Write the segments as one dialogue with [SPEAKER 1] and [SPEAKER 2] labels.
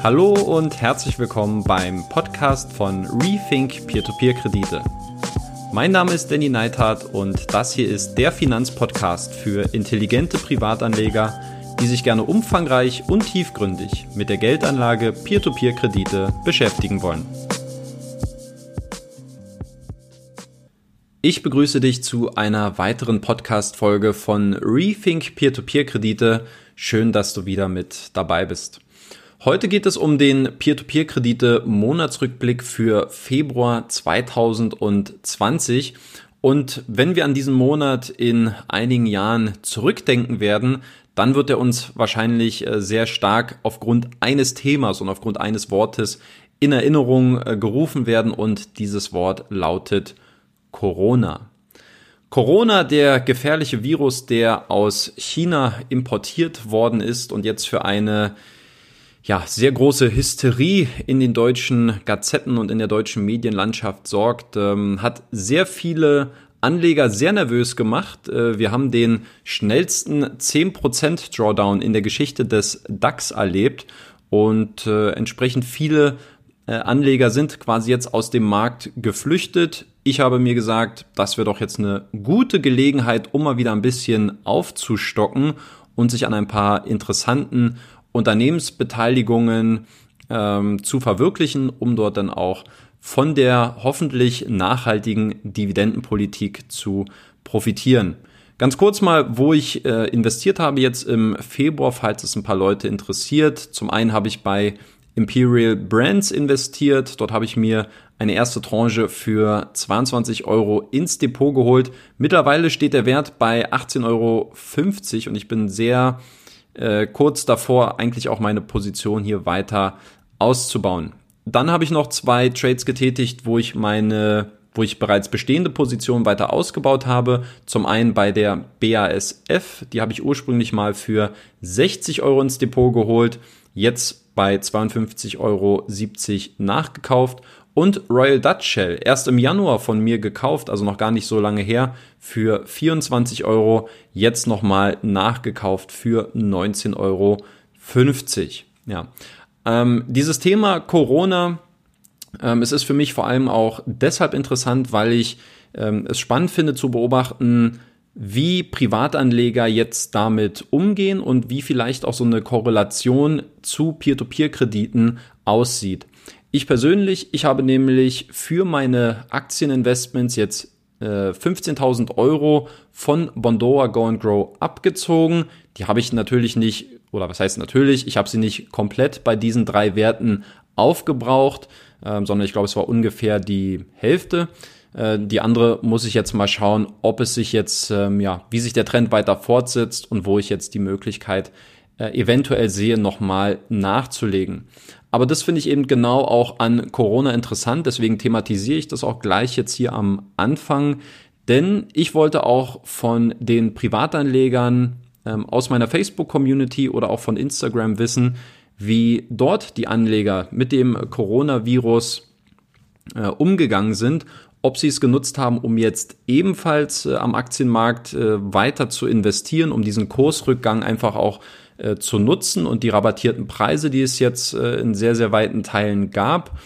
[SPEAKER 1] Hallo und herzlich willkommen beim Podcast von Rethink Peer-to-Peer-Kredite. Mein Name ist Danny Neithardt und das hier ist der Finanzpodcast für intelligente Privatanleger, die sich gerne umfangreich und tiefgründig mit der Geldanlage Peer-to-Peer-Kredite beschäftigen wollen. Ich begrüße dich zu einer weiteren Podcast-Folge von Rethink Peer-to-Peer-Kredite. Schön, dass du wieder mit dabei bist. Heute geht es um den Peer-to-Peer-Kredite Monatsrückblick für Februar 2020. Und wenn wir an diesen Monat in einigen Jahren zurückdenken werden, dann wird er uns wahrscheinlich äh, sehr stark aufgrund eines Themas und aufgrund eines Wortes in Erinnerung äh, gerufen werden und dieses Wort lautet Corona. Corona, der gefährliche Virus, der aus China importiert worden ist und jetzt für eine ja, sehr große Hysterie in den deutschen Gazetten und in der deutschen Medienlandschaft sorgt, ähm, hat sehr viele Anleger sehr nervös gemacht. Äh, wir haben den schnellsten 10% Drawdown in der Geschichte des DAX erlebt und äh, entsprechend viele äh, Anleger sind quasi jetzt aus dem Markt geflüchtet. Ich habe mir gesagt, das wäre doch jetzt eine gute Gelegenheit, um mal wieder ein bisschen aufzustocken und sich an ein paar interessanten Unternehmensbeteiligungen ähm, zu verwirklichen, um dort dann auch von der hoffentlich nachhaltigen Dividendenpolitik zu profitieren. Ganz kurz mal, wo ich äh, investiert habe jetzt im Februar, falls es ein paar Leute interessiert. Zum einen habe ich bei Imperial Brands investiert. Dort habe ich mir eine erste Tranche für 22 Euro ins Depot geholt. Mittlerweile steht der Wert bei 18,50 Euro und ich bin sehr äh, kurz davor, eigentlich auch meine Position hier weiter auszubauen. Dann habe ich noch zwei Trades getätigt, wo ich meine wo ich bereits bestehende Position weiter ausgebaut habe. Zum einen bei der BASF, die habe ich ursprünglich mal für 60 Euro ins Depot geholt, jetzt bei 52,70 Euro nachgekauft und Royal Dutch Shell, erst im Januar von mir gekauft, also noch gar nicht so lange her, für 24 Euro, jetzt nochmal nachgekauft für 19,50 Euro. Ja. Ähm, dieses Thema Corona, ähm, es ist für mich vor allem auch deshalb interessant, weil ich ähm, es spannend finde zu beobachten, wie Privatanleger jetzt damit umgehen und wie vielleicht auch so eine Korrelation zu Peer-to-Peer-Krediten aussieht. Ich persönlich, ich habe nämlich für meine Aktieninvestments jetzt äh, 15.000 Euro von Bondora Go and Grow abgezogen. Die habe ich natürlich nicht, oder was heißt natürlich, ich habe sie nicht komplett bei diesen drei Werten aufgebraucht, ähm, sondern ich glaube, es war ungefähr die Hälfte. Äh, die andere muss ich jetzt mal schauen, ob es sich jetzt, ähm, ja, wie sich der Trend weiter fortsetzt und wo ich jetzt die Möglichkeit äh, eventuell sehe, nochmal nachzulegen. Aber das finde ich eben genau auch an Corona interessant, deswegen thematisiere ich das auch gleich jetzt hier am Anfang, denn ich wollte auch von den Privatanlegern ähm, aus meiner Facebook-Community oder auch von Instagram wissen, wie dort die Anleger mit dem Coronavirus äh, umgegangen sind, ob sie es genutzt haben, um jetzt ebenfalls äh, am Aktienmarkt äh, weiter zu investieren, um diesen Kursrückgang einfach auch äh, zu nutzen und die rabattierten Preise, die es jetzt äh, in sehr, sehr weiten Teilen gab,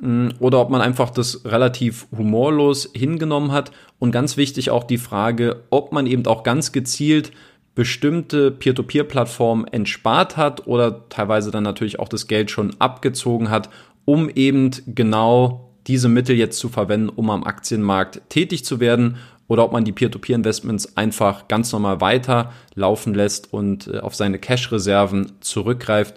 [SPEAKER 1] mm, oder ob man einfach das relativ humorlos hingenommen hat. Und ganz wichtig auch die Frage, ob man eben auch ganz gezielt bestimmte Peer-to-Peer-Plattformen entspart hat oder teilweise dann natürlich auch das Geld schon abgezogen hat, um eben genau diese Mittel jetzt zu verwenden, um am Aktienmarkt tätig zu werden oder ob man die Peer-to-Peer-Investments einfach ganz normal weiter laufen lässt und äh, auf seine Cash-Reserven zurückgreift,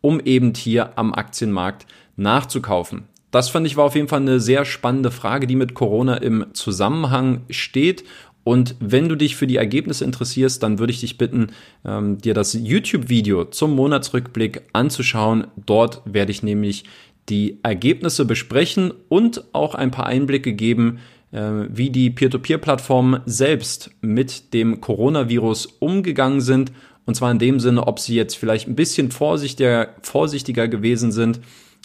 [SPEAKER 1] um eben hier am Aktienmarkt nachzukaufen. Das fand ich war auf jeden Fall eine sehr spannende Frage, die mit Corona im Zusammenhang steht. Und wenn du dich für die Ergebnisse interessierst, dann würde ich dich bitten, ähm, dir das YouTube-Video zum Monatsrückblick anzuschauen. Dort werde ich nämlich die Ergebnisse besprechen und auch ein paar Einblicke geben, wie die Peer-to-Peer-Plattformen selbst mit dem Coronavirus umgegangen sind. Und zwar in dem Sinne, ob sie jetzt vielleicht ein bisschen vorsichtiger, vorsichtiger gewesen sind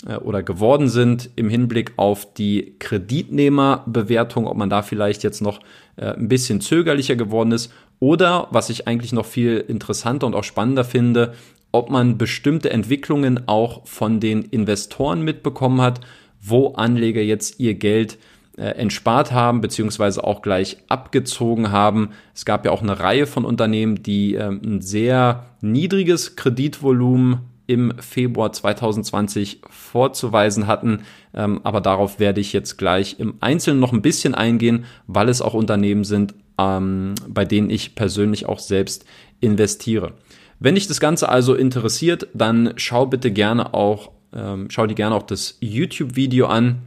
[SPEAKER 1] äh, oder geworden sind im Hinblick auf die Kreditnehmerbewertung, ob man da vielleicht jetzt noch äh, ein bisschen zögerlicher geworden ist. Oder, was ich eigentlich noch viel interessanter und auch spannender finde, ob man bestimmte Entwicklungen auch von den Investoren mitbekommen hat, wo Anleger jetzt ihr Geld äh, entspart haben, beziehungsweise auch gleich abgezogen haben. Es gab ja auch eine Reihe von Unternehmen, die äh, ein sehr niedriges Kreditvolumen im Februar 2020 vorzuweisen hatten. Ähm, aber darauf werde ich jetzt gleich im Einzelnen noch ein bisschen eingehen, weil es auch Unternehmen sind, ähm, bei denen ich persönlich auch selbst investiere. Wenn dich das Ganze also interessiert, dann schau bitte gerne auch, ähm, schau dir gerne auch das YouTube-Video an,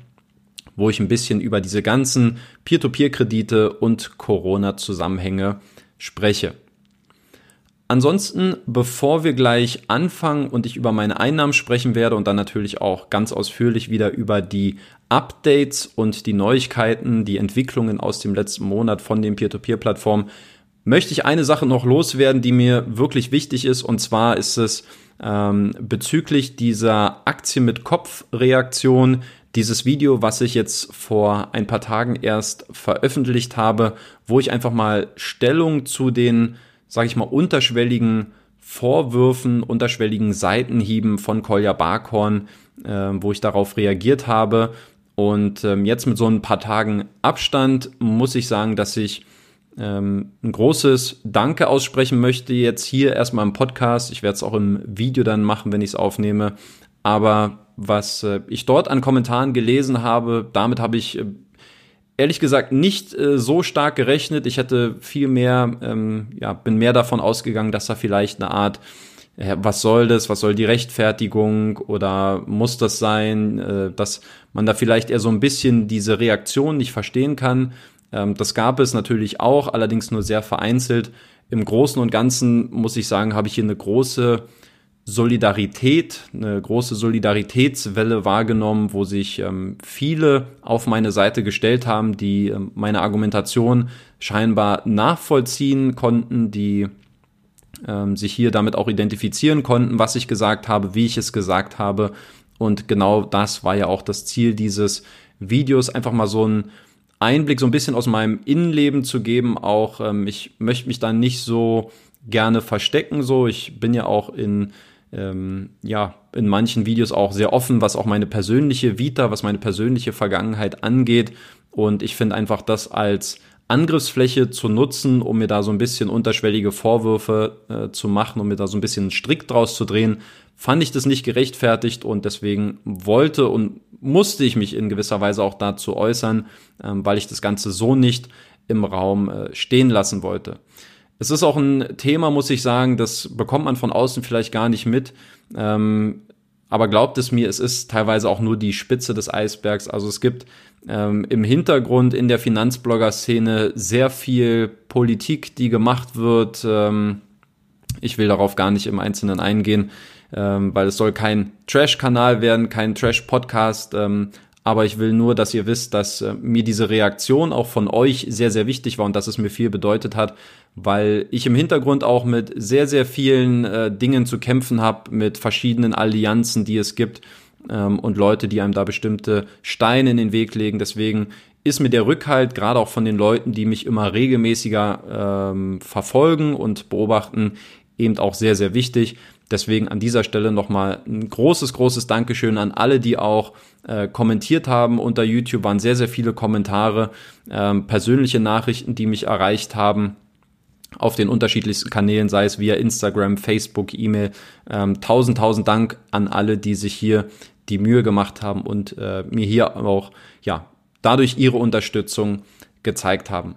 [SPEAKER 1] wo ich ein bisschen über diese ganzen Peer-to-Peer-Kredite und Corona-Zusammenhänge spreche. Ansonsten, bevor wir gleich anfangen und ich über meine Einnahmen sprechen werde und dann natürlich auch ganz ausführlich wieder über die Updates und die Neuigkeiten, die Entwicklungen aus dem letzten Monat von den Peer-to-Peer-Plattformen, möchte ich eine Sache noch loswerden, die mir wirklich wichtig ist. Und zwar ist es ähm, bezüglich dieser Aktie mit Kopf-Reaktion, dieses Video, was ich jetzt vor ein paar Tagen erst veröffentlicht habe, wo ich einfach mal Stellung zu den sage ich mal, unterschwelligen Vorwürfen, unterschwelligen Seitenhieben von Kolja Barkhorn, äh, wo ich darauf reagiert habe. Und ähm, jetzt mit so ein paar Tagen Abstand muss ich sagen, dass ich ähm, ein großes Danke aussprechen möchte jetzt hier erstmal im Podcast. Ich werde es auch im Video dann machen, wenn ich es aufnehme. Aber was äh, ich dort an Kommentaren gelesen habe, damit habe ich äh, ehrlich gesagt nicht äh, so stark gerechnet. Ich hätte viel mehr, ähm, ja, bin mehr davon ausgegangen, dass da vielleicht eine Art, äh, was soll das, was soll die Rechtfertigung oder muss das sein, äh, dass man da vielleicht eher so ein bisschen diese Reaktion nicht verstehen kann. Ähm, das gab es natürlich auch, allerdings nur sehr vereinzelt. Im Großen und Ganzen muss ich sagen, habe ich hier eine große Solidarität, eine große Solidaritätswelle wahrgenommen, wo sich ähm, viele auf meine Seite gestellt haben, die ähm, meine Argumentation scheinbar nachvollziehen konnten, die ähm, sich hier damit auch identifizieren konnten, was ich gesagt habe, wie ich es gesagt habe. Und genau das war ja auch das Ziel dieses Videos, einfach mal so ein Einblick so ein bisschen aus meinem Innenleben zu geben. Auch ähm, ich möchte mich da nicht so gerne verstecken. So, ich bin ja auch in ähm, ja, in manchen Videos auch sehr offen, was auch meine persönliche Vita, was meine persönliche Vergangenheit angeht. Und ich finde einfach das als Angriffsfläche zu nutzen, um mir da so ein bisschen unterschwellige Vorwürfe äh, zu machen, um mir da so ein bisschen Strick draus zu drehen, fand ich das nicht gerechtfertigt und deswegen wollte und musste ich mich in gewisser Weise auch dazu äußern, ähm, weil ich das Ganze so nicht im Raum äh, stehen lassen wollte. Es ist auch ein Thema, muss ich sagen, das bekommt man von außen vielleicht gar nicht mit. Ähm, aber glaubt es mir, es ist teilweise auch nur die Spitze des Eisbergs. Also es gibt ähm, im Hintergrund in der Finanzblogger-Szene sehr viel Politik, die gemacht wird. Ähm, ich will darauf gar nicht im Einzelnen eingehen, ähm, weil es soll kein Trash-Kanal werden, kein Trash-Podcast. Ähm, aber ich will nur, dass ihr wisst, dass äh, mir diese Reaktion auch von euch sehr, sehr wichtig war und dass es mir viel bedeutet hat, weil ich im Hintergrund auch mit sehr, sehr vielen äh, Dingen zu kämpfen habe, mit verschiedenen Allianzen, die es gibt ähm, und Leute, die einem da bestimmte Steine in den Weg legen. Deswegen ist mir der Rückhalt, gerade auch von den Leuten, die mich immer regelmäßiger ähm, verfolgen und beobachten, eben auch sehr, sehr wichtig. Deswegen an dieser Stelle nochmal ein großes, großes Dankeschön an alle, die auch äh, kommentiert haben. Unter YouTube waren sehr, sehr viele Kommentare, ähm, persönliche Nachrichten, die mich erreicht haben auf den unterschiedlichsten Kanälen, sei es via Instagram, Facebook, E-Mail. Ähm, tausend, tausend Dank an alle, die sich hier die Mühe gemacht haben und äh, mir hier auch ja dadurch ihre Unterstützung gezeigt haben.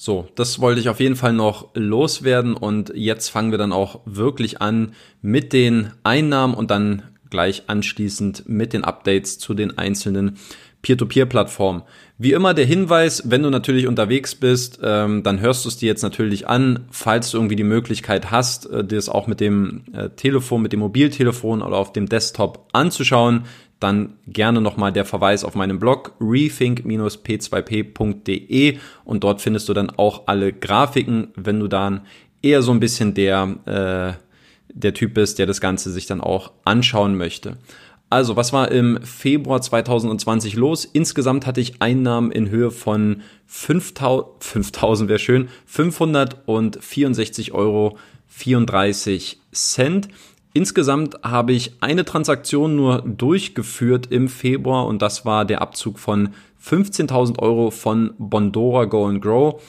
[SPEAKER 1] So, das wollte ich auf jeden Fall noch loswerden und jetzt fangen wir dann auch wirklich an mit den Einnahmen und dann gleich anschließend mit den Updates zu den einzelnen Peer-to-Peer-Plattformen. Wie immer der Hinweis, wenn du natürlich unterwegs bist, ähm, dann hörst du es dir jetzt natürlich an, falls du irgendwie die Möglichkeit hast, äh, dir es auch mit dem äh, Telefon, mit dem Mobiltelefon oder auf dem Desktop anzuschauen, dann gerne nochmal der Verweis auf meinen Blog rethink-p2p.de und dort findest du dann auch alle Grafiken, wenn du dann eher so ein bisschen der, äh, der Typ bist, der das Ganze sich dann auch anschauen möchte. Also, was war im Februar 2020 los? Insgesamt hatte ich Einnahmen in Höhe von 5000, 5000 wäre schön, 564 Euro 34 Cent. Insgesamt habe ich eine Transaktion nur durchgeführt im Februar und das war der Abzug von 15.000 Euro von Bondora Go and Grow.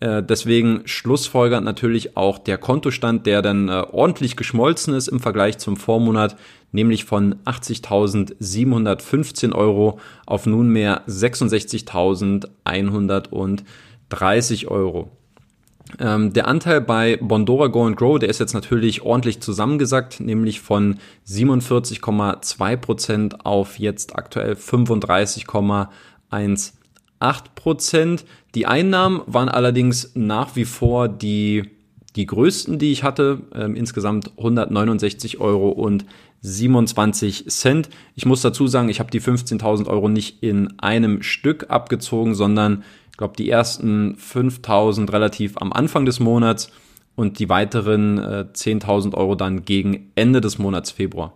[SPEAKER 1] Äh, deswegen schlussfolgert natürlich auch der Kontostand, der dann äh, ordentlich geschmolzen ist im Vergleich zum Vormonat, nämlich von 80.715 Euro auf nunmehr 66.130 Euro. Ähm, der Anteil bei Bondora Go and Grow, der ist jetzt natürlich ordentlich zusammengesackt, nämlich von 47,2% auf jetzt aktuell 35,18%. Die Einnahmen waren allerdings nach wie vor die, die größten, die ich hatte, ähm, insgesamt 169 Euro und 27 Cent. Ich muss dazu sagen, ich habe die 15.000 Euro nicht in einem Stück abgezogen, sondern glaube, die ersten 5000 relativ am Anfang des Monats und die weiteren äh, 10.000 Euro dann gegen Ende des Monats Februar.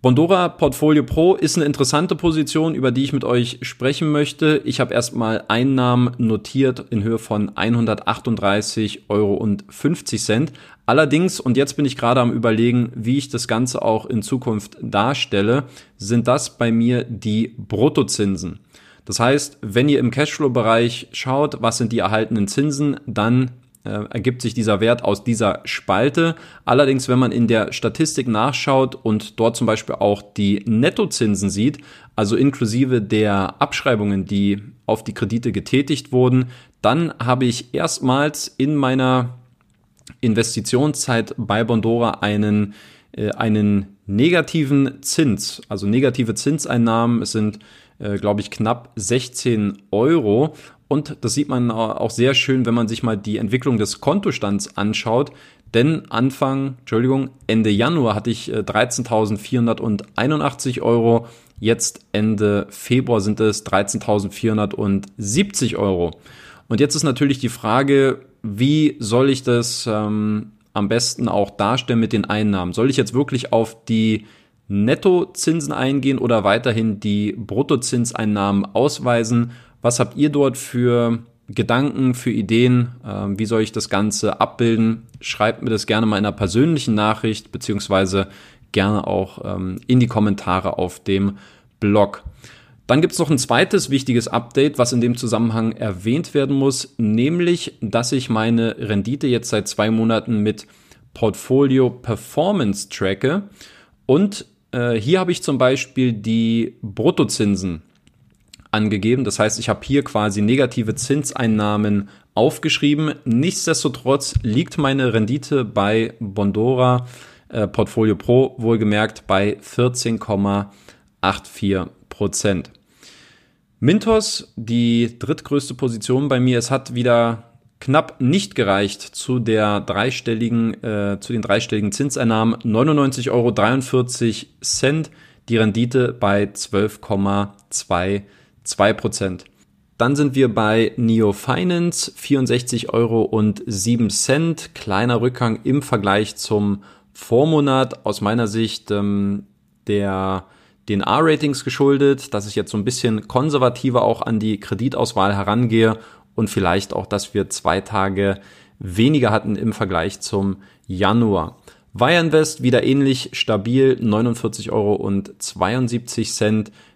[SPEAKER 1] Bondora Portfolio Pro ist eine interessante Position, über die ich mit euch sprechen möchte. Ich habe erstmal Einnahmen notiert in Höhe von 138,50 Euro. Allerdings, und jetzt bin ich gerade am überlegen, wie ich das Ganze auch in Zukunft darstelle, sind das bei mir die Bruttozinsen. Das heißt, wenn ihr im Cashflow-Bereich schaut, was sind die erhaltenen Zinsen, dann äh, ergibt sich dieser Wert aus dieser Spalte. Allerdings, wenn man in der Statistik nachschaut und dort zum Beispiel auch die Nettozinsen sieht, also inklusive der Abschreibungen, die auf die Kredite getätigt wurden, dann habe ich erstmals in meiner Investitionszeit bei Bondora einen, äh, einen negativen Zins, also negative Zinseinnahmen. Es sind äh, glaube ich, knapp 16 Euro. Und das sieht man auch sehr schön, wenn man sich mal die Entwicklung des Kontostands anschaut. Denn Anfang, Entschuldigung, Ende Januar hatte ich 13.481 äh, Euro. Jetzt Ende Februar sind es 13.470 Euro. Und jetzt ist natürlich die Frage, wie soll ich das ähm, am besten auch darstellen mit den Einnahmen? Soll ich jetzt wirklich auf die Nettozinsen eingehen oder weiterhin die Bruttozinseinnahmen ausweisen? Was habt ihr dort für Gedanken, für Ideen? Ähm, wie soll ich das Ganze abbilden? Schreibt mir das gerne mal in einer persönlichen Nachricht, beziehungsweise gerne auch ähm, in die Kommentare auf dem Blog. Dann gibt es noch ein zweites wichtiges Update, was in dem Zusammenhang erwähnt werden muss, nämlich, dass ich meine Rendite jetzt seit zwei Monaten mit Portfolio Performance tracke und äh, hier habe ich zum Beispiel die Bruttozinsen angegeben. Das heißt, ich habe hier quasi negative Zinseinnahmen aufgeschrieben. Nichtsdestotrotz liegt meine Rendite bei Bondora äh, Portfolio Pro wohlgemerkt bei 14,84 Prozent. Mintos, die drittgrößte Position bei mir, es hat wieder knapp nicht gereicht zu der dreistelligen, äh, zu den dreistelligen Zinseinnahmen. 99,43 Euro, die Rendite bei 12,22 Prozent. Dann sind wir bei Neo Finance, 64 Euro und 7 Cent. Kleiner Rückgang im Vergleich zum Vormonat. Aus meiner Sicht ähm, der den A-Ratings geschuldet, dass ich jetzt so ein bisschen konservativer auch an die Kreditauswahl herangehe und vielleicht auch, dass wir zwei Tage weniger hatten im Vergleich zum Januar. Wireinvest wieder ähnlich stabil, 49,72 Euro.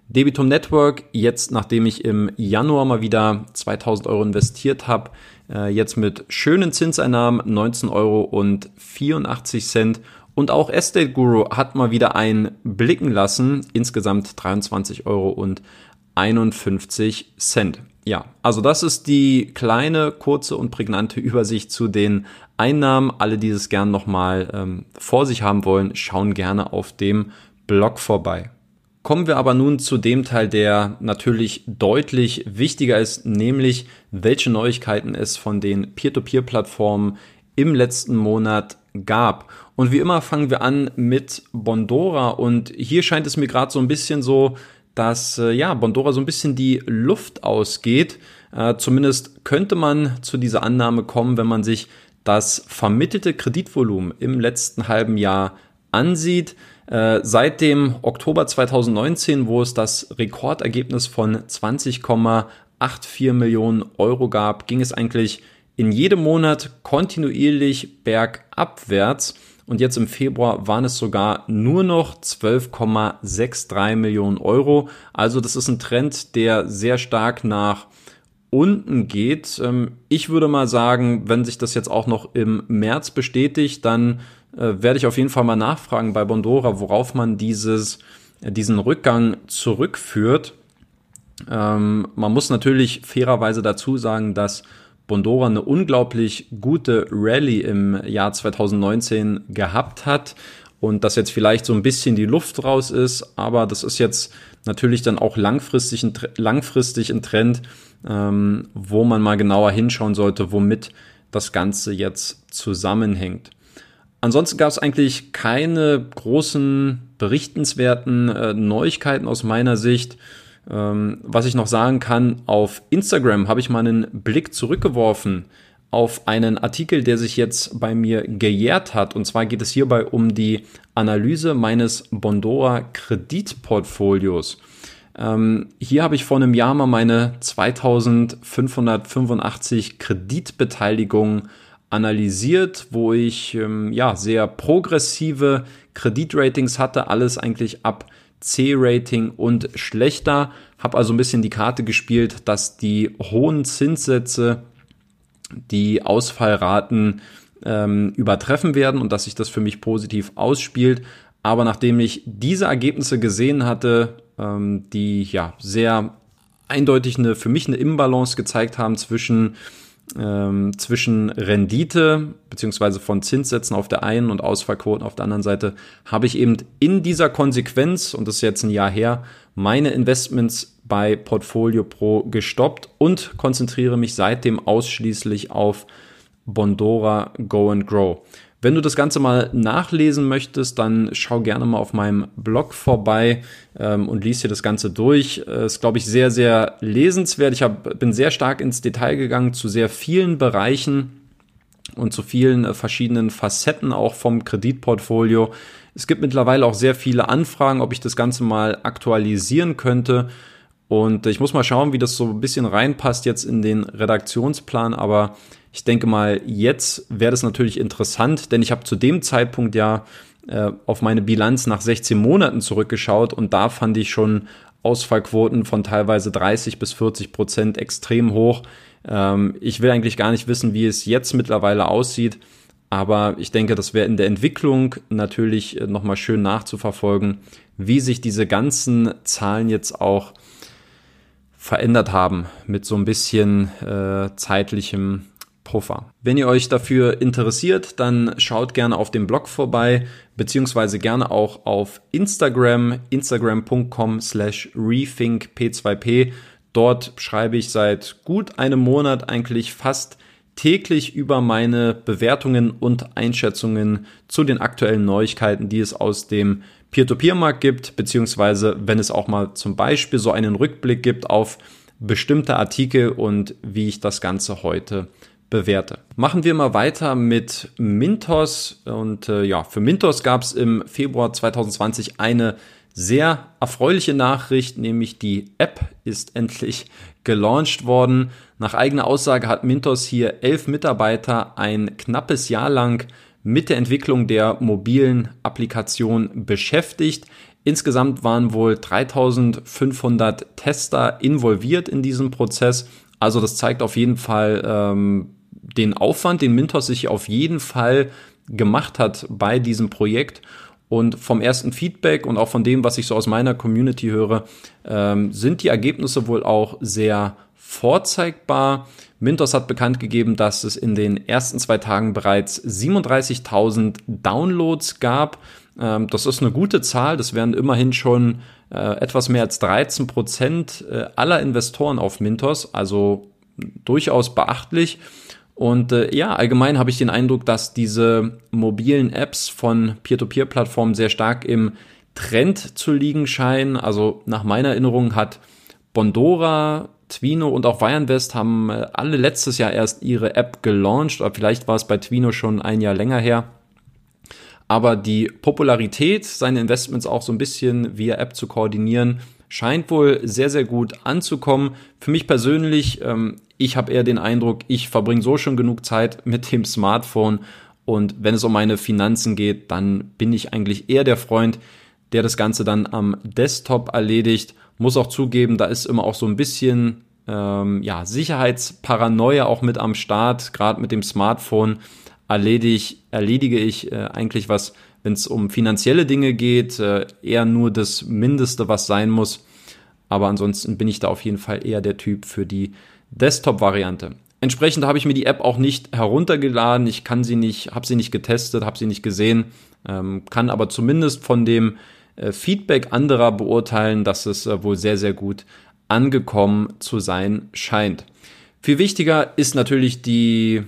[SPEAKER 1] Debitum Network, jetzt nachdem ich im Januar mal wieder 2000 Euro investiert habe, äh, jetzt mit schönen Zinseinnahmen 19,84 Euro. Und auch Estate Guru hat mal wieder einen blicken lassen, insgesamt 23,51 Euro. Ja, also das ist die kleine, kurze und prägnante Übersicht zu den Einnahmen. Alle, die es gern nochmal ähm, vor sich haben wollen, schauen gerne auf dem Blog vorbei. Kommen wir aber nun zu dem Teil, der natürlich deutlich wichtiger ist, nämlich welche Neuigkeiten es von den Peer-to-Peer-Plattformen im letzten Monat gab. Und wie immer fangen wir an mit Bondora und hier scheint es mir gerade so ein bisschen so dass äh, ja Bondora so ein bisschen die Luft ausgeht. Äh, zumindest könnte man zu dieser Annahme kommen, wenn man sich das vermittelte Kreditvolumen im letzten halben Jahr ansieht. Äh, seit dem Oktober 2019, wo es das Rekordergebnis von 20,84 Millionen Euro gab, ging es eigentlich in jedem Monat kontinuierlich bergabwärts. Und jetzt im Februar waren es sogar nur noch 12,63 Millionen Euro. Also das ist ein Trend, der sehr stark nach unten geht. Ähm, ich würde mal sagen, wenn sich das jetzt auch noch im März bestätigt, dann äh, werde ich auf jeden Fall mal nachfragen bei Bondora, worauf man dieses, diesen Rückgang zurückführt. Ähm, man muss natürlich fairerweise dazu sagen, dass Bondora eine unglaublich gute Rallye im Jahr 2019 gehabt hat und dass jetzt vielleicht so ein bisschen die Luft raus ist, aber das ist jetzt natürlich dann auch langfristig ein, langfristig ein Trend, ähm, wo man mal genauer hinschauen sollte, womit das Ganze jetzt zusammenhängt. Ansonsten gab es eigentlich keine großen berichtenswerten äh, Neuigkeiten aus meiner Sicht. Ähm, was ich noch sagen kann, auf Instagram habe ich mal einen Blick zurückgeworfen auf einen Artikel, der sich jetzt bei mir gejährt hat. Und zwar geht es hierbei um die Analyse meines Bondora Kreditportfolios. Ähm, hier habe ich vor einem Jahr mal meine 2585 Kreditbeteiligungen analysiert, wo ich ähm, ja sehr progressive Kreditratings hatte, alles eigentlich ab C-Rating und schlechter. Habe also ein bisschen die Karte gespielt, dass die hohen Zinssätze die Ausfallraten ähm, übertreffen werden und dass sich das für mich positiv ausspielt. Aber nachdem ich diese Ergebnisse gesehen hatte, ähm, die ja sehr eindeutig eine, für mich eine Imbalance gezeigt haben zwischen ähm, zwischen Rendite beziehungsweise von Zinssätzen auf der einen und Ausfallquoten auf der anderen Seite habe ich eben in dieser Konsequenz, und das ist jetzt ein Jahr her, meine Investments bei Portfolio Pro gestoppt und konzentriere mich seitdem ausschließlich auf Bondora Go and Grow. Wenn du das Ganze mal nachlesen möchtest, dann schau gerne mal auf meinem Blog vorbei ähm, und lies dir das Ganze durch. Äh, ist, glaube ich, sehr, sehr lesenswert. Ich hab, bin sehr stark ins Detail gegangen zu sehr vielen Bereichen und zu vielen äh, verschiedenen Facetten auch vom Kreditportfolio. Es gibt mittlerweile auch sehr viele Anfragen, ob ich das Ganze mal aktualisieren könnte. Und ich muss mal schauen, wie das so ein bisschen reinpasst jetzt in den Redaktionsplan, aber ich denke mal, jetzt wäre das natürlich interessant, denn ich habe zu dem Zeitpunkt ja äh, auf meine Bilanz nach 16 Monaten zurückgeschaut und da fand ich schon Ausfallquoten von teilweise 30 bis 40 Prozent extrem hoch. Ähm, ich will eigentlich gar nicht wissen, wie es jetzt mittlerweile aussieht. Aber ich denke, das wäre in der Entwicklung natürlich äh, nochmal schön nachzuverfolgen, wie sich diese ganzen Zahlen jetzt auch verändert haben mit so ein bisschen äh, zeitlichem Puffer. Wenn ihr euch dafür interessiert, dann schaut gerne auf dem Blog vorbei, beziehungsweise gerne auch auf Instagram, instagram.com slash rethinkp2p. Dort schreibe ich seit gut einem Monat eigentlich fast täglich über meine Bewertungen und Einschätzungen zu den aktuellen Neuigkeiten, die es aus dem Peer-to-Peer-Markt gibt, beziehungsweise wenn es auch mal zum Beispiel so einen Rückblick gibt auf bestimmte Artikel und wie ich das Ganze heute bewerte. Machen wir mal weiter mit Mintos. Und äh, ja, für Mintos gab es im Februar 2020 eine sehr erfreuliche Nachricht, nämlich die App ist endlich gelauncht worden. Nach eigener Aussage hat Mintos hier elf Mitarbeiter ein knappes Jahr lang mit der Entwicklung der mobilen Applikation beschäftigt. Insgesamt waren wohl 3500 Tester involviert in diesem Prozess. Also das zeigt auf jeden Fall ähm, den Aufwand, den Mintos sich auf jeden Fall gemacht hat bei diesem Projekt. Und vom ersten Feedback und auch von dem, was ich so aus meiner Community höre, ähm, sind die Ergebnisse wohl auch sehr vorzeigbar. Mintos hat bekannt gegeben, dass es in den ersten zwei Tagen bereits 37.000 Downloads gab. Ähm, das ist eine gute Zahl. Das wären immerhin schon äh, etwas mehr als 13 Prozent äh, aller Investoren auf Mintos, also durchaus beachtlich. Und äh, ja, allgemein habe ich den Eindruck, dass diese mobilen Apps von Peer-to-Peer-Plattformen sehr stark im Trend zu liegen scheinen. Also nach meiner Erinnerung hat Bondora, Twino und auch Weyernvest haben äh, alle letztes Jahr erst ihre App gelauncht, oder vielleicht war es bei Twino schon ein Jahr länger her. Aber die Popularität, seine Investments auch so ein bisschen via App zu koordinieren, scheint wohl sehr, sehr gut anzukommen. Für mich persönlich, ähm, ich habe eher den Eindruck, ich verbringe so schon genug Zeit mit dem Smartphone Und wenn es um meine Finanzen geht, dann bin ich eigentlich eher der Freund, der das Ganze dann am Desktop erledigt. Muss auch zugeben, da ist immer auch so ein bisschen ähm, ja, Sicherheitsparanoia auch mit am Start. Gerade mit dem Smartphone erledige, erledige ich äh, eigentlich was, wenn es um finanzielle Dinge geht, äh, eher nur das Mindeste, was sein muss. Aber ansonsten bin ich da auf jeden Fall eher der Typ für die Desktop-Variante. Entsprechend habe ich mir die App auch nicht heruntergeladen. Ich kann sie nicht, habe sie nicht getestet, habe sie nicht gesehen, ähm, kann aber zumindest von dem äh, Feedback anderer beurteilen, dass es äh, wohl sehr, sehr gut angekommen zu sein scheint. Viel wichtiger ist natürlich die,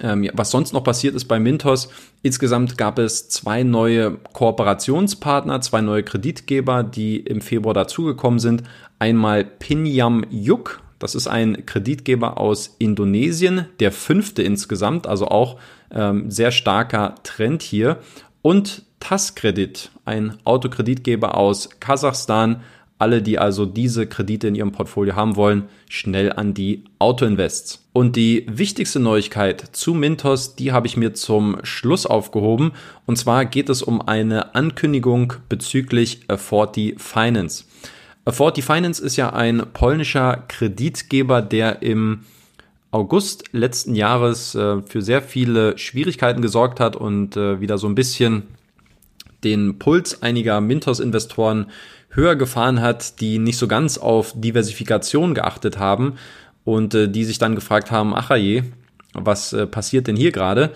[SPEAKER 1] ähm, was sonst noch passiert ist bei Mintos. Insgesamt gab es zwei neue Kooperationspartner, zwei neue Kreditgeber, die im Februar dazugekommen sind. Einmal Pinyam Yuk das ist ein Kreditgeber aus Indonesien, der fünfte insgesamt, also auch ähm, sehr starker Trend hier. Und Tasskredit, ein Autokreditgeber aus Kasachstan. Alle, die also diese Kredite in ihrem Portfolio haben wollen, schnell an die Autoinvests. Und die wichtigste Neuigkeit zu Mintos, die habe ich mir zum Schluss aufgehoben. Und zwar geht es um eine Ankündigung bezüglich Forty Finance. Forty Finance ist ja ein polnischer Kreditgeber, der im August letzten Jahres äh, für sehr viele Schwierigkeiten gesorgt hat und äh, wieder so ein bisschen den Puls einiger Mintos-Investoren höher gefahren hat, die nicht so ganz auf Diversifikation geachtet haben und äh, die sich dann gefragt haben, ach je, was äh, passiert denn hier gerade?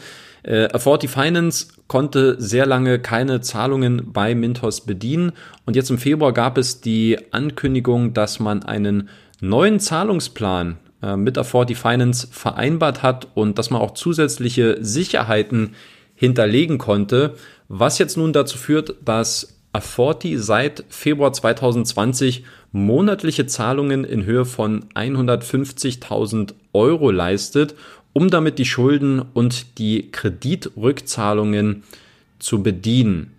[SPEAKER 1] Äh, A40 Finance konnte sehr lange keine Zahlungen bei Mintos bedienen. Und jetzt im Februar gab es die Ankündigung, dass man einen neuen Zahlungsplan äh, mit A40 Finance vereinbart hat und dass man auch zusätzliche Sicherheiten hinterlegen konnte, was jetzt nun dazu führt, dass A40 seit Februar 2020 monatliche Zahlungen in Höhe von 150.000 Euro leistet um damit die Schulden und die Kreditrückzahlungen zu bedienen.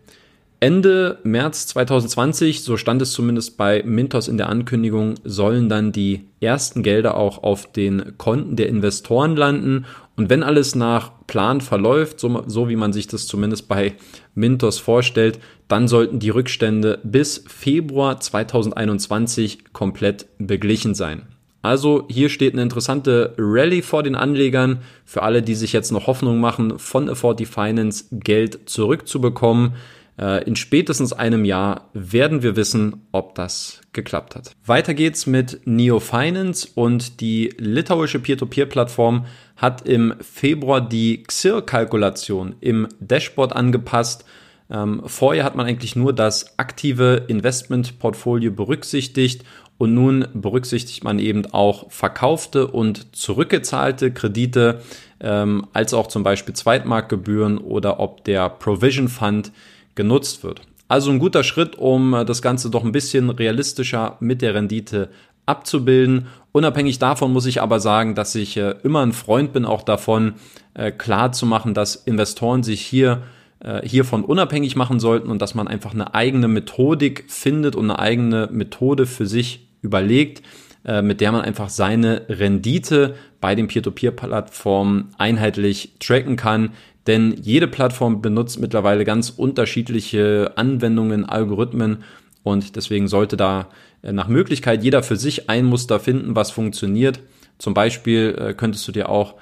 [SPEAKER 1] Ende März 2020, so stand es zumindest bei Mintos in der Ankündigung, sollen dann die ersten Gelder auch auf den Konten der Investoren landen. Und wenn alles nach Plan verläuft, so, so wie man sich das zumindest bei Mintos vorstellt, dann sollten die Rückstände bis Februar 2021 komplett beglichen sein. Also hier steht eine interessante Rallye vor den Anlegern für alle, die sich jetzt noch Hoffnung machen, von A40 Finance Geld zurückzubekommen. Äh, in spätestens einem Jahr werden wir wissen, ob das geklappt hat. Weiter geht's mit Neo Finance und die litauische Peer-to-Peer-Plattform hat im Februar die XIR-Kalkulation im Dashboard angepasst. Ähm, vorher hat man eigentlich nur das aktive Investmentportfolio berücksichtigt und nun berücksichtigt man eben auch verkaufte und zurückgezahlte Kredite, ähm, als auch zum Beispiel Zweitmarktgebühren oder ob der Provision Fund genutzt wird. Also ein guter Schritt, um das Ganze doch ein bisschen realistischer mit der Rendite abzubilden. Unabhängig davon muss ich aber sagen, dass ich äh, immer ein Freund bin, auch davon äh, klar zu machen, dass Investoren sich hier äh, hiervon unabhängig machen sollten und dass man einfach eine eigene Methodik findet und eine eigene Methode für sich überlegt, äh, mit der man einfach seine Rendite bei den Peer-to-Peer-Plattformen einheitlich tracken kann. Denn jede Plattform benutzt mittlerweile ganz unterschiedliche Anwendungen, Algorithmen und deswegen sollte da äh, nach Möglichkeit jeder für sich ein Muster finden, was funktioniert. Zum Beispiel äh, könntest du dir auch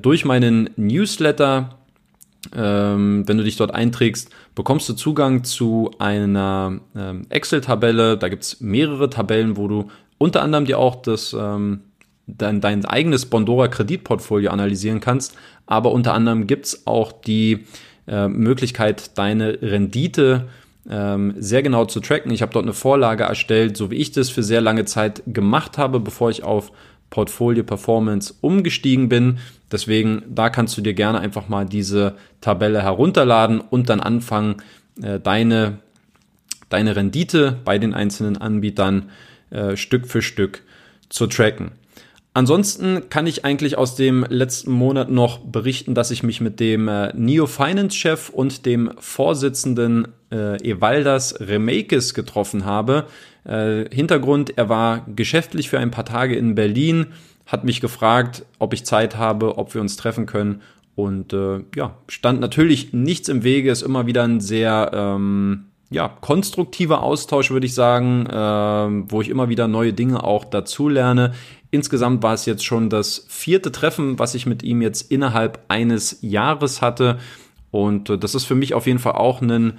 [SPEAKER 1] durch meinen Newsletter wenn du dich dort einträgst, bekommst du Zugang zu einer ähm, Excel-Tabelle. Da gibt's mehrere Tabellen, wo du unter anderem dir auch das, ähm, dein, dein eigenes Bondora Kreditportfolio analysieren kannst. Aber unter anderem gibt's auch die äh, Möglichkeit, deine Rendite ähm, sehr genau zu tracken. Ich habe dort eine Vorlage erstellt, so wie ich das für sehr lange Zeit gemacht habe, bevor ich auf Portfolio Performance umgestiegen bin. Deswegen, da kannst du dir gerne einfach mal diese Tabelle herunterladen und dann anfangen, äh, deine, deine Rendite bei den einzelnen Anbietern äh, Stück für Stück zu tracken. Ansonsten kann ich eigentlich aus dem letzten Monat noch berichten, dass ich mich mit dem äh, Neo Finance Chef und dem Vorsitzenden äh, Evaldas Remakes getroffen habe. Äh, Hintergrund, er war geschäftlich für ein paar Tage in Berlin, hat mich gefragt, ob ich Zeit habe, ob wir uns treffen können Und äh, ja, stand natürlich nichts im Wege, ist immer wieder ein sehr ähm, ja, konstruktiver Austausch, würde ich sagen, äh, wo ich immer wieder neue Dinge auch dazu lerne. Insgesamt war es jetzt schon das vierte Treffen, was ich mit ihm jetzt innerhalb eines Jahres hatte. Und äh, das ist für mich auf jeden Fall auch ein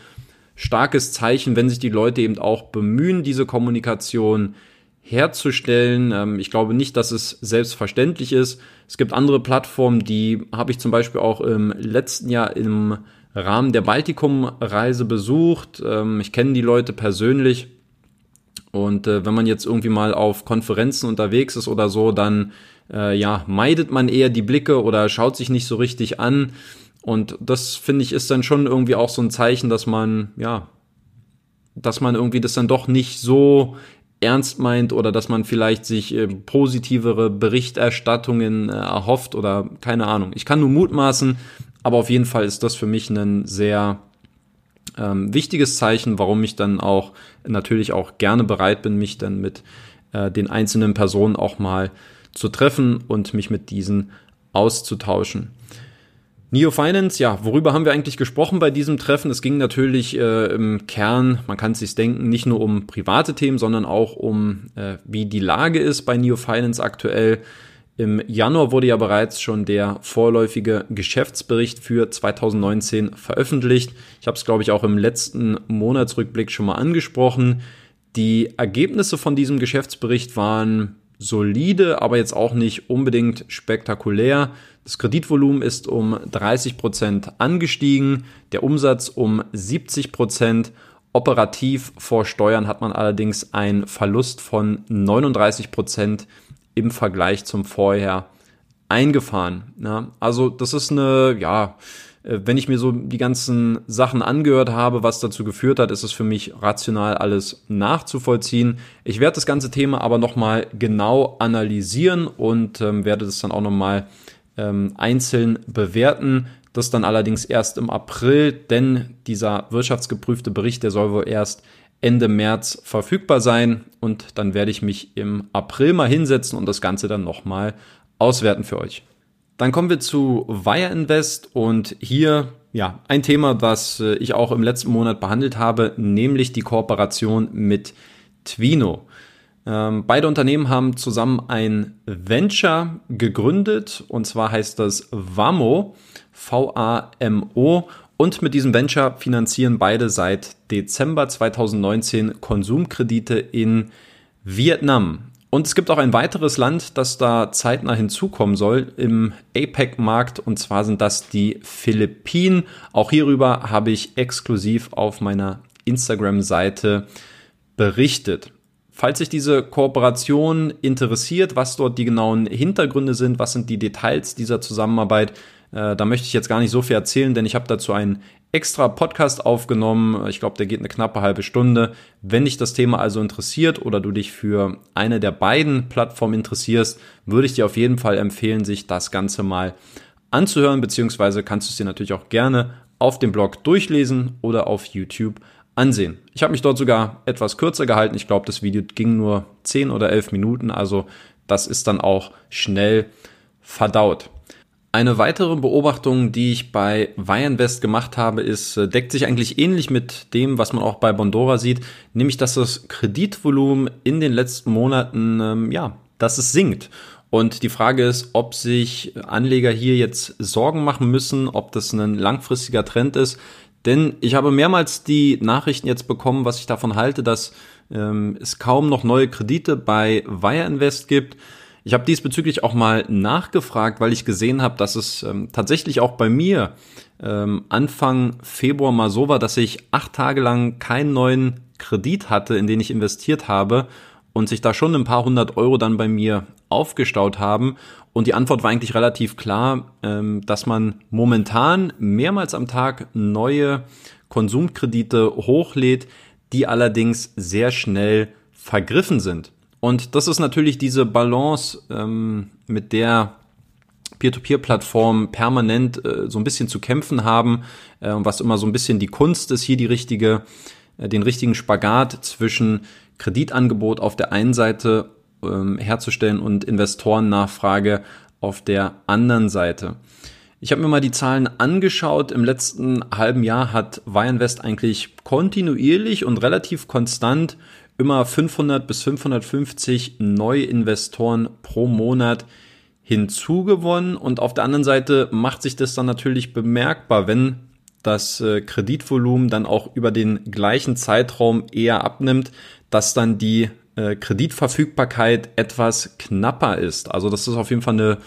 [SPEAKER 1] starkes Zeichen, wenn sich die Leute eben auch bemühen, diese Kommunikation herzustellen. Ähm, ich glaube nicht, dass es selbstverständlich ist. Es gibt andere Plattformen, die habe ich zum Beispiel auch im letzten Jahr im Rahmen der Baltikum-Reise besucht. Ähm, ich kenne die Leute persönlich. Und äh, wenn man jetzt irgendwie mal auf Konferenzen unterwegs ist oder so, dann äh, ja, meidet man eher die Blicke oder schaut sich nicht so richtig an. Und das finde ich ist dann schon irgendwie auch so ein Zeichen, dass man, ja, dass man irgendwie das dann doch nicht so ernst meint oder dass man vielleicht sich äh, positivere Berichterstattungen äh, erhofft oder keine Ahnung. Ich kann nur mutmaßen, aber auf jeden Fall ist das für mich ein sehr ähm, wichtiges Zeichen, warum ich dann auch natürlich auch gerne bereit bin, mich dann mit äh, den einzelnen Personen auch mal zu treffen und mich mit diesen auszutauschen. Neo Finance, ja, worüber haben wir eigentlich gesprochen bei diesem Treffen? Es ging natürlich äh, im Kern, man kann es sich denken, nicht nur um private Themen, sondern auch um, äh, wie die Lage ist bei Neo Finance aktuell. Im Januar wurde ja bereits schon der vorläufige Geschäftsbericht für 2019 veröffentlicht. Ich habe es, glaube ich, auch im letzten Monatsrückblick schon mal angesprochen. Die Ergebnisse von diesem Geschäftsbericht waren solide, aber jetzt auch nicht unbedingt spektakulär. Das Kreditvolumen ist um 30 Prozent angestiegen, der Umsatz um 70 Prozent. Operativ vor Steuern hat man allerdings einen Verlust von 39 Prozent im Vergleich zum Vorher eingefahren. Ja, also das ist eine, ja, äh, wenn ich mir so die ganzen Sachen angehört habe, was dazu geführt hat, ist es für mich rational alles nachzuvollziehen. Ich werde das ganze Thema aber nochmal genau analysieren und ähm, werde das dann auch nochmal ähm, einzeln bewerten. Das dann allerdings erst im April, denn dieser wirtschaftsgeprüfte Bericht, der soll wohl erst Ende März verfügbar sein und dann werde ich mich im April mal hinsetzen und das Ganze dann nochmal auswerten für euch. Dann kommen wir zu Wire Invest und hier ja ein Thema, was äh, ich auch im letzten Monat behandelt habe, nämlich die Kooperation mit Twino. Ähm, beide Unternehmen haben zusammen ein Venture gegründet und zwar heißt das Vamo, V-A-M-O. Und mit diesem Venture finanzieren beide seit Dezember 2019 Konsumkredite in Vietnam. Und es gibt auch ein weiteres Land, das da zeitnah hinzukommen soll im APEC-Markt, und zwar sind das die Philippinen. Auch hierüber habe ich exklusiv auf meiner Instagram-Seite berichtet. Falls sich diese Kooperation interessiert, was dort die genauen Hintergründe sind, was sind die Details dieser Zusammenarbeit, äh, da möchte ich jetzt gar nicht so viel erzählen, denn ich habe dazu einen extra Podcast aufgenommen. Ich glaube, der geht eine knappe halbe Stunde. Wenn dich das Thema also interessiert oder du dich für eine der beiden Plattformen interessierst, würde ich dir auf jeden Fall empfehlen, sich das Ganze mal anzuhören, beziehungsweise kannst du es dir natürlich auch gerne auf dem Blog durchlesen oder auf YouTube ansehen. Ich habe mich dort sogar etwas kürzer gehalten. Ich glaube, das Video ging nur 10 oder 11 Minuten, also das ist dann auch schnell verdaut. Eine weitere Beobachtung, die ich bei Weinvest gemacht habe, ist, äh, deckt sich eigentlich ähnlich mit dem, was man auch bei Bondora sieht, nämlich, dass das Kreditvolumen in den letzten Monaten, ähm, ja, dass es sinkt. Und die Frage ist, ob sich Anleger hier jetzt Sorgen machen müssen, ob das ein langfristiger Trend ist. Denn ich habe mehrmals die Nachrichten jetzt bekommen, was ich davon halte, dass ähm, es kaum noch neue Kredite bei Wire Invest gibt. Ich habe diesbezüglich auch mal nachgefragt, weil ich gesehen habe, dass es ähm, tatsächlich auch bei mir ähm, Anfang Februar mal so war, dass ich acht Tage lang keinen neuen Kredit hatte, in den ich investiert habe und sich da schon ein paar hundert Euro dann bei mir aufgestaut haben. Und die Antwort war eigentlich relativ klar, ähm, dass man momentan mehrmals am Tag neue Konsumkredite hochlädt, die allerdings sehr schnell vergriffen sind. Und das ist natürlich diese Balance, ähm, mit der Peer-to-Peer-Plattformen permanent äh, so ein bisschen zu kämpfen haben, äh, was immer so ein bisschen die Kunst ist, hier die richtige, äh, den richtigen Spagat zwischen Kreditangebot auf der einen Seite ähm, herzustellen und Investorennachfrage auf der anderen Seite. Ich habe mir mal die Zahlen angeschaut. Im letzten halben Jahr hat Wireinvest eigentlich kontinuierlich und relativ konstant immer 500 bis 550 neue Investoren pro Monat hinzugewonnen. Und auf der anderen Seite macht sich das dann natürlich bemerkbar, wenn das äh, Kreditvolumen dann auch über den gleichen Zeitraum eher abnimmt, dass dann die äh, Kreditverfügbarkeit etwas knapper ist. Also das ist auf jeden Fall eine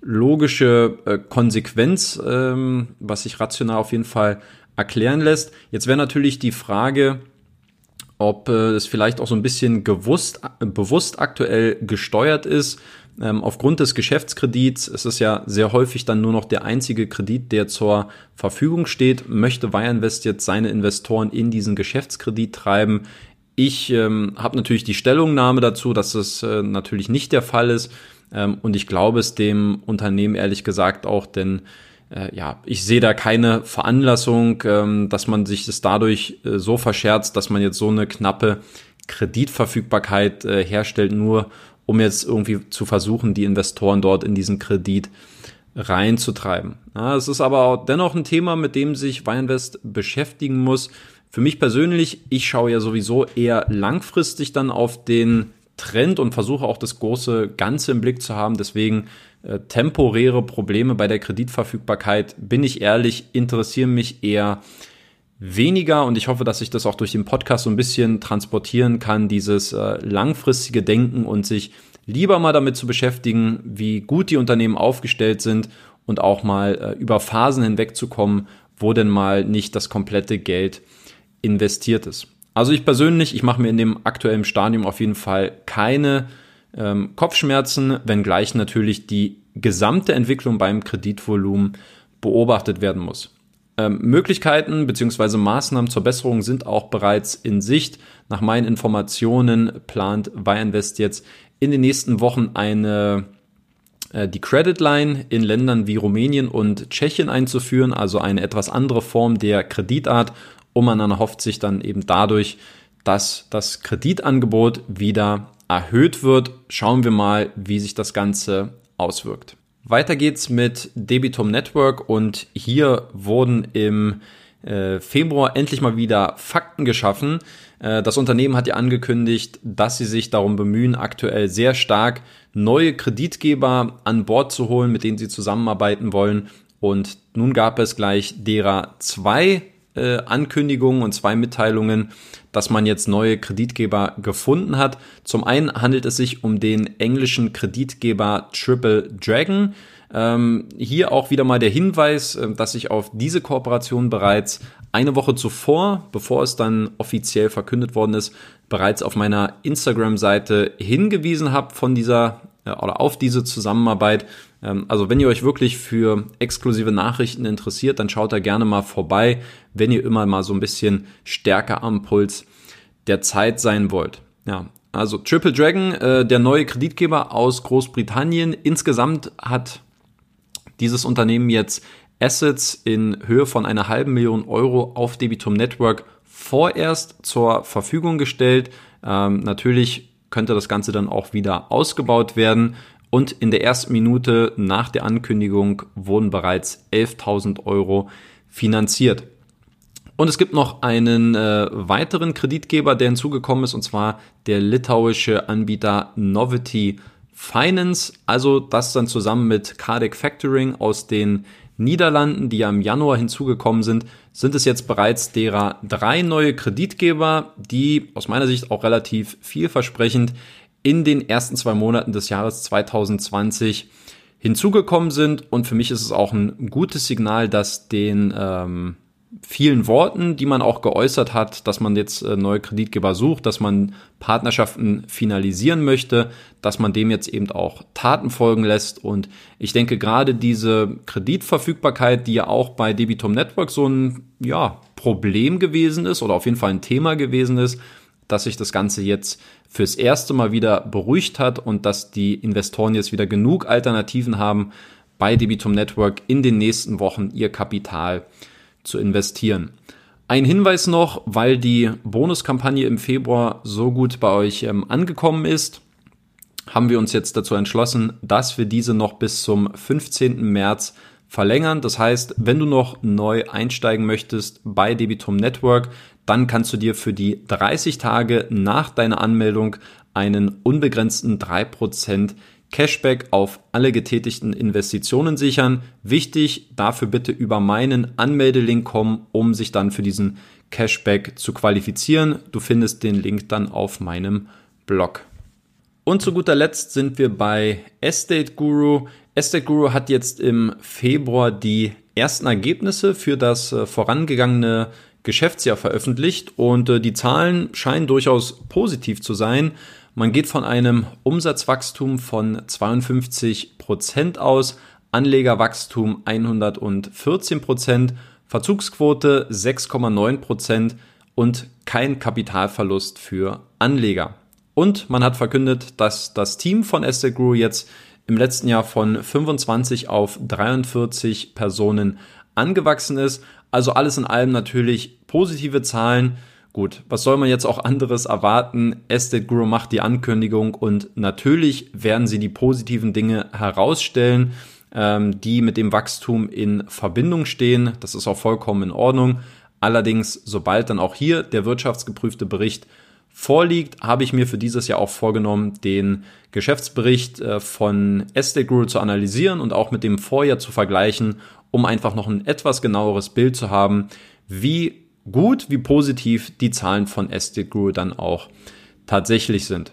[SPEAKER 1] logische äh, Konsequenz, ähm, was sich rational auf jeden Fall erklären lässt. Jetzt wäre natürlich die Frage, ob äh, es vielleicht auch so ein bisschen gewusst, bewusst aktuell gesteuert ist. Ähm, aufgrund des Geschäftskredits ist es ja sehr häufig dann nur noch der einzige Kredit, der zur Verfügung steht. Möchte Wireinvest jetzt seine Investoren in diesen Geschäftskredit treiben? Ich ähm, habe natürlich die Stellungnahme dazu, dass es äh, natürlich nicht der Fall ist. Ähm, und ich glaube es dem Unternehmen ehrlich gesagt auch, denn äh, ja, ich sehe da keine Veranlassung, ähm, dass man sich das dadurch äh, so verscherzt, dass man jetzt so eine knappe Kreditverfügbarkeit äh, herstellt, nur um jetzt irgendwie zu versuchen, die Investoren dort in diesen Kredit reinzutreiben. Ja, es ist aber auch dennoch ein Thema, mit dem sich Weinvest beschäftigen muss. Für mich persönlich, ich schaue ja sowieso eher langfristig dann auf den Trend und versuche auch das große Ganze im Blick zu haben. Deswegen äh, temporäre Probleme bei der Kreditverfügbarkeit, bin ich ehrlich, interessieren mich eher weniger und ich hoffe, dass ich das auch durch den Podcast so ein bisschen transportieren kann, dieses äh, langfristige Denken und sich lieber mal damit zu beschäftigen, wie gut die Unternehmen aufgestellt sind und auch mal äh, über Phasen hinwegzukommen, wo denn mal nicht das komplette Geld investiert ist. Also ich persönlich, ich mache mir in dem aktuellen Stadium auf jeden Fall keine ähm, Kopfschmerzen, wenngleich natürlich die gesamte Entwicklung beim Kreditvolumen beobachtet werden muss. Ähm, Möglichkeiten bzw. Maßnahmen zur Besserung sind auch bereits in Sicht. Nach meinen Informationen plant Wireinvest jetzt in den nächsten Wochen eine äh, die Credit Line in Ländern wie Rumänien und Tschechien einzuführen, also eine etwas andere Form der Kreditart dann hofft sich dann eben dadurch, dass das Kreditangebot wieder erhöht wird. Schauen wir mal, wie sich das Ganze auswirkt. Weiter geht's mit Debitum Network und hier wurden im äh, Februar endlich mal wieder Fakten geschaffen. Äh, das Unternehmen hat ja angekündigt, dass sie sich darum bemühen, aktuell sehr stark neue Kreditgeber an Bord zu holen, mit denen sie zusammenarbeiten wollen. Und nun gab es gleich derer zwei äh, Ankündigungen und zwei Mitteilungen, dass man jetzt neue Kreditgeber gefunden hat. Zum einen handelt es sich um den englischen Kreditgeber Triple Dragon. Ähm, hier auch wieder mal der Hinweis, äh, dass ich auf diese Kooperation bereits eine Woche zuvor, bevor es dann offiziell verkündet worden ist, bereits auf meiner Instagram-Seite hingewiesen habe von dieser oder auf diese Zusammenarbeit. Ähm, also wenn ihr euch wirklich für exklusive Nachrichten interessiert, dann schaut da gerne mal vorbei, wenn ihr immer mal so ein bisschen stärker am Puls der Zeit sein wollt. Ja, also Triple Dragon, äh, der neue Kreditgeber aus Großbritannien. Insgesamt hat dieses Unternehmen jetzt Assets in Höhe von einer halben Million Euro auf Debitum Network vorerst zur Verfügung gestellt. Ähm, natürlich könnte das Ganze dann auch wieder ausgebaut werden. Und in der ersten Minute nach der Ankündigung wurden bereits 11.000 Euro finanziert. Und es gibt noch einen äh, weiteren Kreditgeber, der hinzugekommen ist, und zwar der litauische Anbieter Novity Finance. Also das dann zusammen mit Cardiac Factoring aus den Niederlanden, die ja im Januar hinzugekommen sind, sind es jetzt bereits derer drei neue Kreditgeber, die aus meiner Sicht auch relativ vielversprechend in den ersten zwei Monaten des Jahres 2020 hinzugekommen sind. Und für mich ist es auch ein gutes Signal, dass den ähm, vielen Worten, die man auch geäußert hat, dass man jetzt äh, neue Kreditgeber sucht, dass man Partnerschaften finalisieren möchte, dass man dem jetzt eben auch Taten folgen lässt. Und ich denke gerade diese Kreditverfügbarkeit, die ja auch bei Debitum Network so ein ja, Problem gewesen ist oder auf jeden Fall ein Thema gewesen ist, dass sich das Ganze jetzt fürs erste Mal wieder beruhigt hat und dass die Investoren jetzt wieder genug Alternativen haben, bei Debitum Network in den nächsten Wochen ihr Kapital zu investieren. Ein Hinweis noch, weil die Bonuskampagne im Februar so gut bei euch ähm, angekommen ist, haben wir uns jetzt dazu entschlossen, dass wir diese noch bis zum 15. März verlängern. Das heißt, wenn du noch neu einsteigen möchtest bei Debitum Network, dann kannst du dir für die 30 Tage nach deiner Anmeldung einen unbegrenzten 3% Cashback auf alle getätigten Investitionen sichern. Wichtig, dafür bitte über meinen Anmeldelink kommen, um sich dann für diesen Cashback zu qualifizieren. Du findest den Link dann auf meinem Blog. Und zu guter Letzt sind wir bei Estate Guru. Estate Guru hat jetzt im Februar die ersten Ergebnisse für das äh, vorangegangene Geschäftsjahr veröffentlicht und äh, die Zahlen scheinen durchaus positiv zu sein. Man geht von einem Umsatzwachstum von 52 Prozent aus, Anlegerwachstum 114 Prozent, Verzugsquote 6,9 Prozent und kein Kapitalverlust für Anleger. Und man hat verkündet, dass das Team von Estate Guru jetzt im letzten Jahr von 25 auf 43 Personen angewachsen ist. Also alles in allem natürlich positive Zahlen. Gut, was soll man jetzt auch anderes erwarten? Estate Guru macht die Ankündigung und natürlich werden sie die positiven Dinge herausstellen, ähm, die mit dem Wachstum in Verbindung stehen. Das ist auch vollkommen in Ordnung. Allerdings, sobald dann auch hier der wirtschaftsgeprüfte Bericht vorliegt, habe ich mir für dieses Jahr auch vorgenommen, den Geschäftsbericht äh, von Estate Guru zu analysieren und auch mit dem Vorjahr zu vergleichen, um einfach noch ein etwas genaueres Bild zu haben, wie gut, wie positiv die Zahlen von Estate Guru dann auch tatsächlich sind.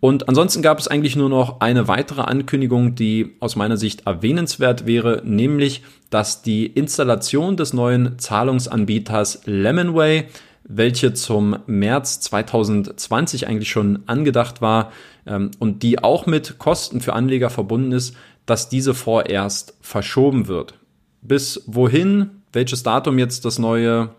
[SPEAKER 1] Und ansonsten gab es eigentlich nur noch eine weitere Ankündigung, die aus meiner Sicht erwähnenswert wäre, nämlich, dass die Installation des neuen Zahlungsanbieters Lemonway welche zum März 2020 eigentlich schon angedacht war ähm, und die auch mit Kosten für Anleger verbunden ist, dass diese vorerst verschoben wird. Bis wohin, welches Datum jetzt das neue,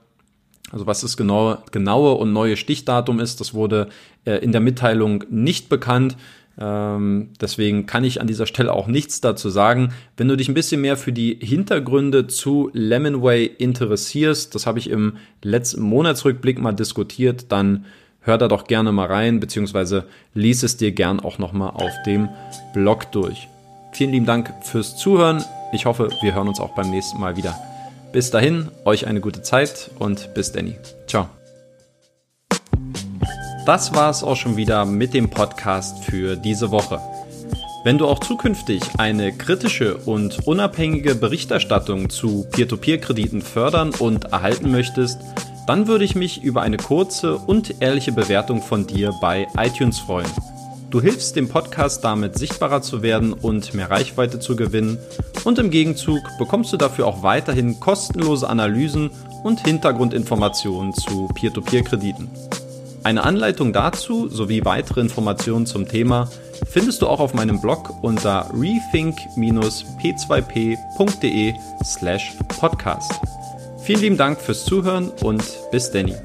[SPEAKER 1] also was das genaue, genaue und neue Stichdatum ist, das wurde äh, in der Mitteilung nicht bekannt. Ähm, deswegen kann ich an dieser Stelle auch nichts dazu sagen. Wenn du dich ein bisschen mehr für die Hintergründe zu Lemonway interessierst, das habe ich im letzten Monatsrückblick mal diskutiert, dann hör da doch gerne mal rein, beziehungsweise lies es dir gern auch nochmal auf dem Blog durch. Vielen lieben Dank fürs Zuhören. Ich hoffe, wir hören uns auch beim nächsten Mal wieder. Bis dahin, euch eine gute Zeit und bis Danny. Ciao. Das war es auch schon wieder mit dem Podcast für diese Woche. Wenn du auch zukünftig eine kritische und unabhängige Berichterstattung zu Peer-to-Peer-Krediten fördern und erhalten möchtest, dann würde ich mich über eine kurze und ehrliche Bewertung von dir bei iTunes freuen. Du hilfst dem Podcast damit sichtbarer zu werden und mehr Reichweite zu gewinnen und im Gegenzug bekommst du dafür auch weiterhin kostenlose Analysen und Hintergrundinformationen zu Peer-to-Peer-Krediten. Eine Anleitung dazu sowie weitere Informationen zum Thema findest du auch auf meinem Blog unter rethink-p2p.de slash podcast. Vielen lieben Dank fürs Zuhören und bis Danny.